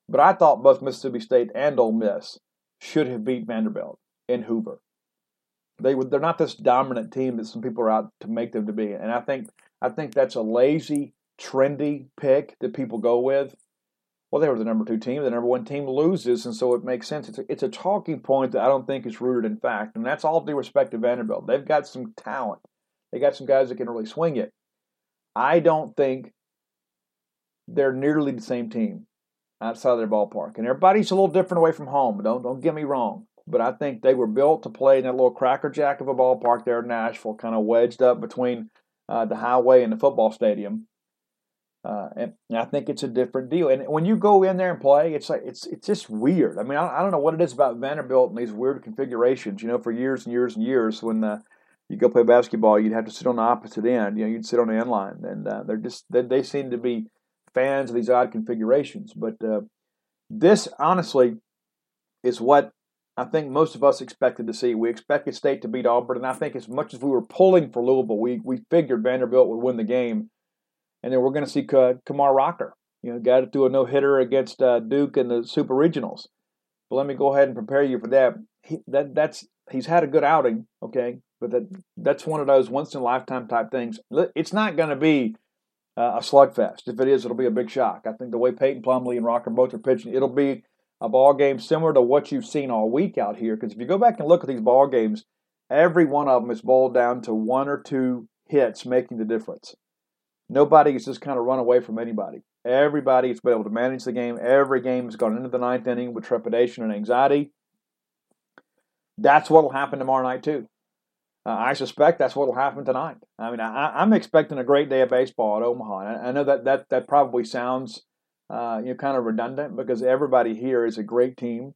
But I thought both Mississippi State and Ole Miss should have beat Vanderbilt in Hoover. They they're not this dominant team that some people are out to make them to be. And I think I think that's a lazy, trendy pick that people go with. Well, they were the number two team. The number one team loses, and so it makes sense. It's a, it's a talking point that I don't think is rooted in fact, and that's all due respect to Vanderbilt. They've got some talent. They got some guys that can really swing it. I don't think they're nearly the same team outside of their ballpark. And everybody's a little different away from home. Don't don't get me wrong. But I think they were built to play in that little crackerjack of a ballpark there in Nashville, kind of wedged up between uh, the highway and the football stadium. Uh, and, and, I think it's a different deal. And when you go in there and play, it's like it's it's just weird. I mean, I, I don't know what it is about Vanderbilt and these weird configurations. You know, for years and years and years, when uh, you go play basketball, you'd have to sit on the opposite end. You know, you'd sit on the end line, and uh, they're just they, they seem to be fans of these odd configurations. But uh, this, honestly, is what I think most of us expected to see. We expected State to beat Auburn, and I think as much as we were pulling for Louisville, we we figured Vanderbilt would win the game, and then we're going to see Kumar Rocker. You know, got it to do a no hitter against uh, Duke in the Super Regionals. But let me go ahead and prepare you for that. He, that that's he's had a good outing, okay, but that that's one of those once in a lifetime type things. It's not going to be uh, a slugfest. If it is, it'll be a big shock. I think the way Peyton Plumlee and Rocker both are pitching, it'll be a ball game similar to what you've seen all week out here. Because if you go back and look at these ball games, every one of them is boiled down to one or two hits making the difference. Nobody has just kind of run away from anybody. Everybody has been able to manage the game. Every game has gone into the ninth inning with trepidation and anxiety. That's what will happen tomorrow night, too. Uh, I suspect that's what will happen tonight. I mean, I, am expecting a great day of baseball at Omaha. I, I know that that that probably sounds uh, you know kind of redundant because everybody here is a great team,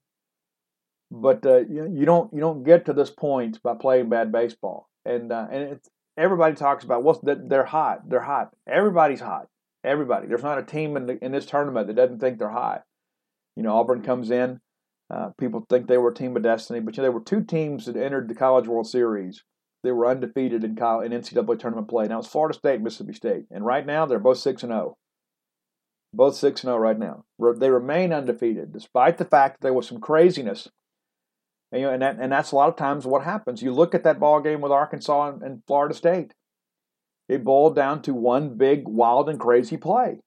but uh, you, you don't you don't get to this point by playing bad baseball. And uh, and everybody talks about what's that they're hot. They're hot. Everybody's hot. Everybody. There's not a team in the, in this tournament that doesn't think they're hot. You know, Auburn comes in. Uh, people think they were a team of destiny, but you know, there were two teams that entered the College World Series they were undefeated in, college, in NCAA tournament play. Now it's Florida State, Mississippi State, and right now they're both six and zero. Oh. Both six and zero oh right now. They remain undefeated despite the fact that there was some craziness. And, you know, and, that, and that's a lot of times what happens. You look at that ball game with Arkansas and, and Florida State. It boiled down to one big, wild, and crazy play.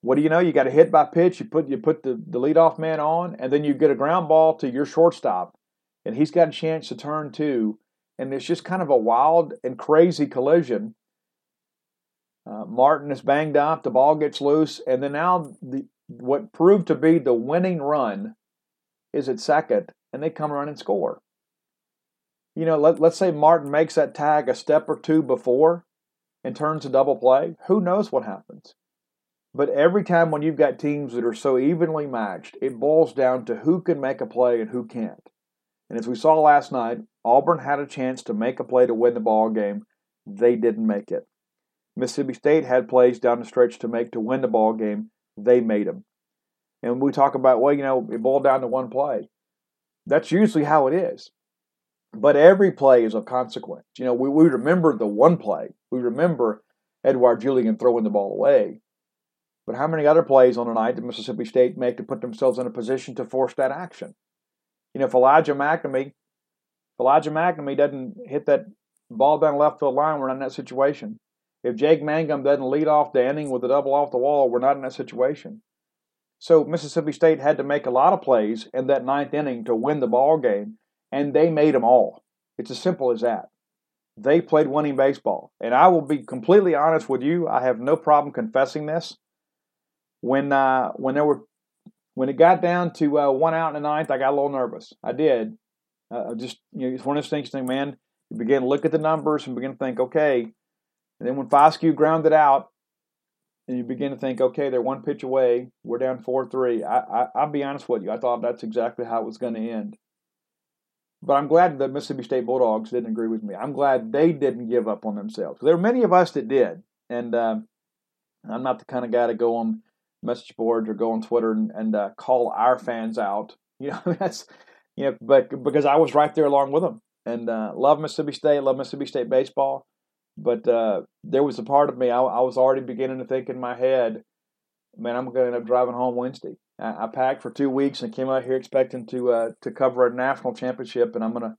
What do you know? You got a hit by pitch. You put you put the, the leadoff man on, and then you get a ground ball to your shortstop and he's got a chance to turn two. And it's just kind of a wild and crazy collision. Uh, Martin is banged up, the ball gets loose, and then now the what proved to be the winning run is at second, and they come around and score. You know, let, let's say Martin makes that tag a step or two before and turns a double play. Who knows what happens? But every time when you've got teams that are so evenly matched, it boils down to who can make a play and who can't. And as we saw last night, Auburn had a chance to make a play to win the ball game. They didn't make it. Mississippi State had plays down the stretch to make to win the ball game. They made them. And we talk about, well, you know, it boiled down to one play. That's usually how it is. But every play is of consequence. You know, we, we remember the one play. We remember Edouard Julien throwing the ball away. But how many other plays on a night did Mississippi State make to put themselves in a position to force that action? you know, if Elijah MacNamee, if Elijah MacNamee doesn't hit that ball down left field line, we're not in that situation. If Jake Mangum doesn't lead off the inning with a double off the wall, we're not in that situation. So Mississippi State had to make a lot of plays in that ninth inning to win the ball game, and they made them all. It's as simple as that. They played winning baseball, and I will be completely honest with you. I have no problem confessing this. When uh, when there were when it got down to uh, one out in the ninth, I got a little nervous. I did. Uh, just you know, it's one of those things. Think, man, you begin to look at the numbers and begin to think, okay. And then when Foscue grounded out, and you begin to think, okay, they're one pitch away. We're down four three. I, I I'll be honest with you. I thought that's exactly how it was going to end. But I'm glad the Mississippi State Bulldogs didn't agree with me. I'm glad they didn't give up on themselves. There were many of us that did, and uh, I'm not the kind of guy to go on message boards or go on Twitter and, and uh, call our fans out. *laughs* You know, that's you know, but because I was right there along with them, and uh, love Mississippi State, love Mississippi State baseball. But uh, there was a part of me I, I, was already beginning to think in my head, man, I'm going to end up driving home Wednesday. I, I, packed for two weeks and came out here expecting to uh, to cover a national championship, and I'm gonna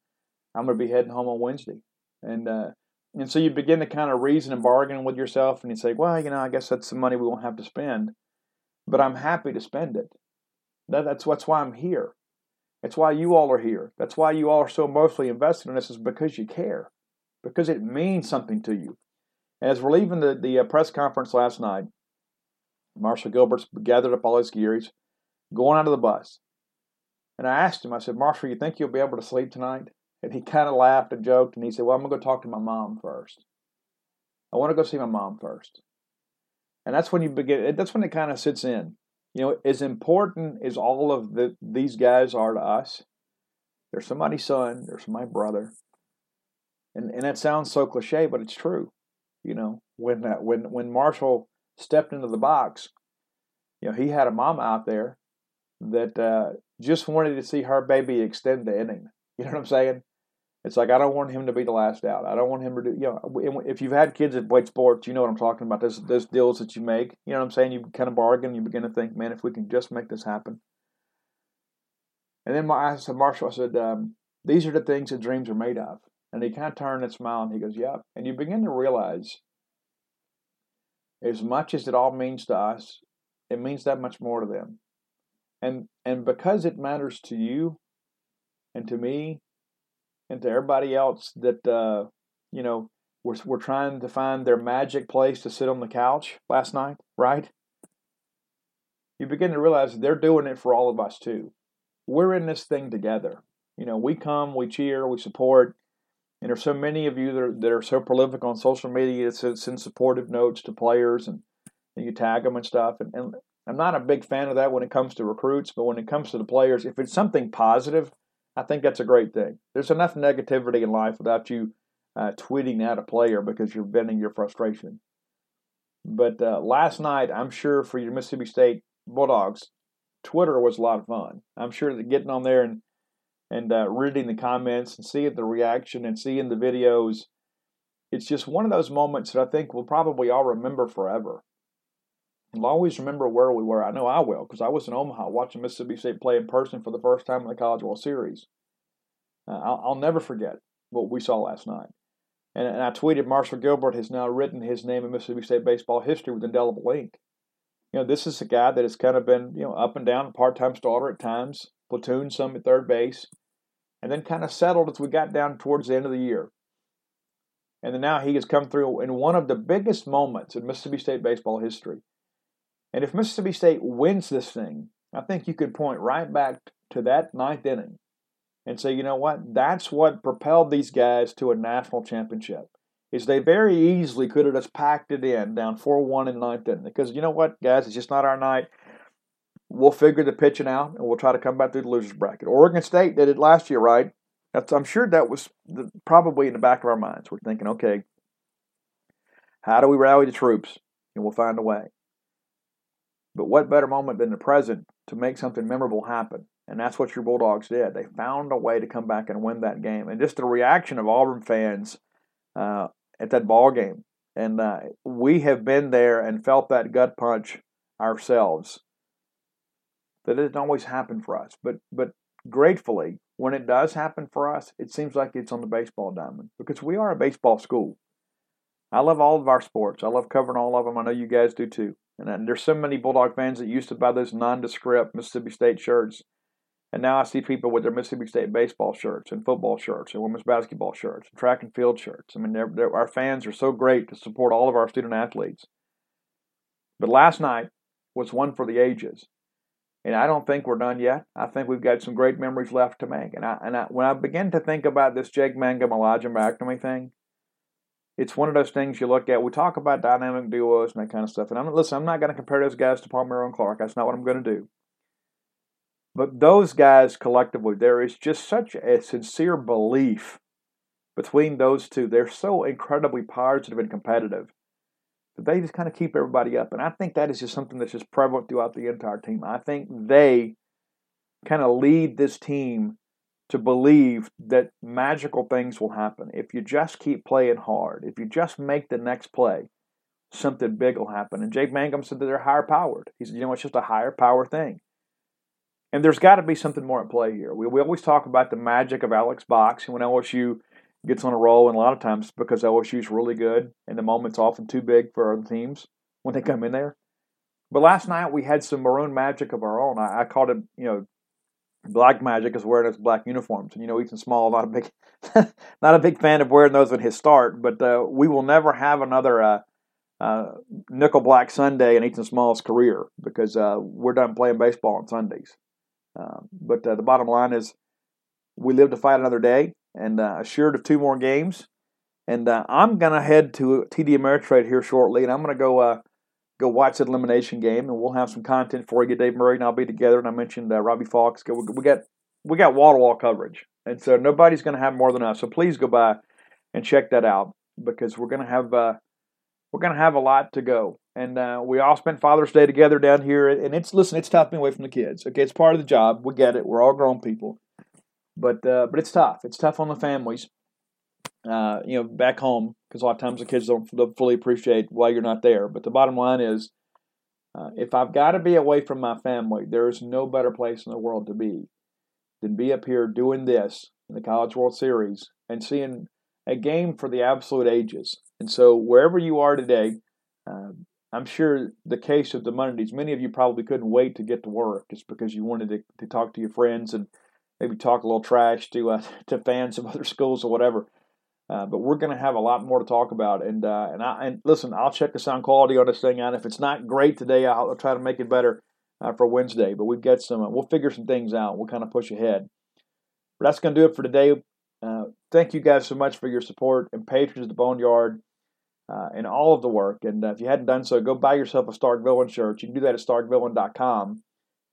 I'm gonna be heading home on Wednesday. And uh, and so you begin to kind of reason and bargain with yourself, and you say, well, you know, I guess that's some money we won't have to spend, but I'm happy to spend it. That, that's that's why I'm here. That's why you all are here. That's why you all are so emotionally invested in this is because you care because it means something to you. As we're leaving the, the uh, press conference last night, Marshall Gilbert's gathered up all his gear. He's going out of the bus. And I asked him, I said, Marshall, you think you'll be able to sleep tonight? And he kind of laughed and joked, and he said, Well, I'm going to go talk to my mom first. I want to go see my mom first. And that's when you begin, that's when it kind of sits in. You know, as important as all of the, these guys are to us, they're somebody's son, they're my brother, and and that sounds so cliche, but it's true. You know, when that when when Marshall stepped into the box, you know, he had a mom out there that uh, just wanted to see her baby extend the inning. You know what I'm saying? It's like I don't want him to be the last out. I don't want him to do. You know, if you've had kids that played sports, you know what I'm talking about. Those those deals that you make. You know what I'm saying? You kind of bargain. You begin to think, man, if we can just make this happen. And then I said, Marshall, I said, um, these are the things that dreams are made of. And he kind of turned and smiled and he goes, Yep. And you begin to realize as much as it all means to us, it means that much more to them. And and because it matters to you and to me and to everybody else that uh, you know we're, we're trying to find their magic place to sit on the couch last night, right? You begin to realize they're doing it for all of us too. We're in this thing together. You know, we come, we cheer, we support, and there's so many of you that are, that are so prolific on social media that send supportive notes to players and, and you tag them and stuff. And, and I'm not a big fan of that when it comes to recruits, but when it comes to the players, if it's something positive, I think that's a great thing. There's enough negativity in life without you uh, tweeting at a player because you're venting your frustration. But uh, last night, I'm sure for your Mississippi State Bulldogs, Twitter was a lot of fun. I'm sure that getting on there and and uh, reading the comments and seeing the reaction and seeing the videos. It's just one of those moments that I think we'll probably all remember forever. We'll always remember where we were. I know I will because I was in Omaha watching Mississippi State play in person for the first time in the College World Series. Uh, I'll, I'll, never forget what we saw last night. And, and I tweeted Marshall Gilbert has now written his name in Mississippi State baseball history with indelible ink. You know, this is a guy that has kind of been, you know, up and down, part time starter at times, platoon some at third base, and then kind of settled as we got down towards the end of the year. And then now he has come through in one of the biggest moments in Mississippi State baseball history. And if Mississippi State wins this thing, I think you could point right back to that ninth inning and say, you know what? That's what propelled these guys to a national championship. Is they very easily could have just packed it in down 4 1 in ninth inning. Because you know what, guys? It's just not our night we'll figure the pitching out and we'll try to come back through the losers bracket. Oregon State did it last year, right? That's, I'm sure that was the, probably in the back of our minds. We're thinking, okay, how do we rally the troops? And we'll find a way. But what better moment than the present to make something memorable happen? And that's what your Bulldogs did. They found a way to come back and win that game. And just the reaction of Auburn fans uh, at that ball game. And uh, we have been there and felt that gut punch ourselves that it doesn't always happen for us. But but gratefully, when it does happen for us, it seems like it's on the baseball diamond because we are a baseball school. I love all of our sports. I love covering all of them. I know you guys do too. And there's so many Bulldog fans that used to buy those nondescript Mississippi State shirts. And now I see people with their Mississippi State baseball shirts and football shirts and women's basketball shirts and track and field shirts. I mean, they're, they're, our fans are so great to support all of our student athletes. But last night was one for the ages. And I don't think we're done yet. I think we've got some great memories left to make. And I, and I, when I begin to think about this Jake Mangum Elijah MacNamee thing, it's one of those things you look at. We talk about dynamic duos and that kind of stuff. And I'm listen, I'm not going to compare those guys to Palmeiro and Clark. That's not what I'm going to do. But those guys collectively, there is just such a sincere belief between those two. They're so incredibly positive and competitive that they just kind of keep everybody up. And I think that is just something that's just prevalent throughout the entire team. I think they kind of lead this team to believe that magical things will happen. If you just keep playing hard, if you just make the next play, something big will happen. And Jake Mangum said that they're higher powered. He said, you know, it's just a higher power thing. And there's got to be something more at play here. We, we always talk about the magic of Alex Box and when LSU gets on a roll, and a lot of times because LSU is really good and the moment's often too big for other teams when they come in there. But last night we had some maroon magic of our own. I, I called it, you know, Black Magic is wearing his black uniforms, and you know Ethan Small not a big, *laughs* not a big fan of wearing those in his start. But uh, we will never have another uh, uh, nickel black Sunday in Ethan Small's career because uh, we're done playing baseball on Sundays. Uh, but uh, the bottom line is, we live to fight another day, and assured of two more games. And I'm gonna head to TD Ameritrade here shortly, and I'm gonna go go watch that elimination game, and we'll have some content for you. Dave Murray and I'll be together, and I mentioned uh, Robbie Faulk. We got we got wall to wall coverage, and so nobody's going to have more than us. So please go by and check that out because we're going to have uh, we're going to have a lot to go. And uh, we all spent Father's Day together down here, and it's listen, it's tough being away from the kids. Okay, it's part of the job. We get it. We're all grown people, but uh, but it's tough. It's tough on the families uh, you know, back home because a lot of times the kids don't, don't, fully appreciate why you're not there. But the bottom line is, uh, if I've got to be away from my family, there is no better place in the world to be than be up here doing this in the College World Series and seeing a game for the absolute ages. And so, wherever you are today, uh, I'm sure the case of the Mondays, many of you probably couldn't wait to get to work just because you wanted to, to talk to your friends and maybe talk a little trash to uh, *laughs* to fans of other schools or whatever. Uh, but we're going to have a lot more to talk about. And uh, and I and listen, I'll check the sound quality on this thing out. If it's not great today, I'll, I'll try to make it better uh, for Wednesday. But we've got some. Uh, we'll figure some things out. We'll kind of push ahead. But that's going to do it for today. Uh, thank you guys so much for your support and patrons of the Boneyard. and all of the work. And if you hadn't done so, go buy yourself a Stark Villain shirt. You can do that at starkvillain.com.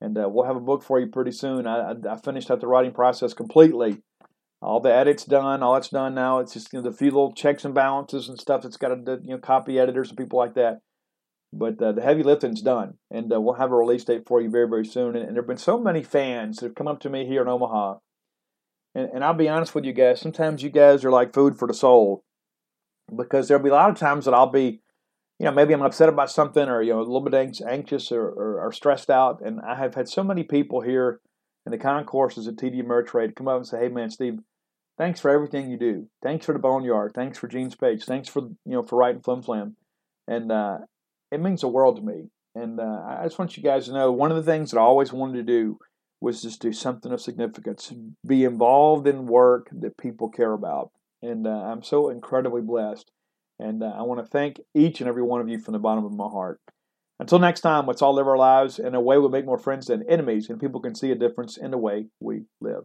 And we'll have a book for you pretty soon. I, I, I finished up the writing process completely all the edits done, all that's done now. It's just you know, the few little checks and balances and stuff that's got to you know copy editors and people like that. But uh, the heavy lifting's done, and uh, we'll have a release date for you very very soon. And, and there have been so many fans that have come up to me here in Omaha, and, and I'll be honest with you guys. Sometimes you guys are like food for the soul, because there'll be a lot of times that I'll be, you know, maybe I'm upset about something or you know a little bit anxious or, or, or stressed out, and I have had so many people here in the concourses at TD Ameritrade come up and say, "Hey man, Steve." Thanks for everything you do. Thanks for the Boneyard. Thanks for Gene's page. Thanks for you know for writing Flim Flam, and uh, it means the world to me. And uh, I just want you guys to know one of the things that I always wanted to do was just do something of significance, be involved in work that people care about. And uh, I'm so incredibly blessed. And uh, I want to thank each and every one of you from the bottom of my heart. Until next time, let's all live our lives in a way we make more friends than enemies, and people can see a difference in the way we live.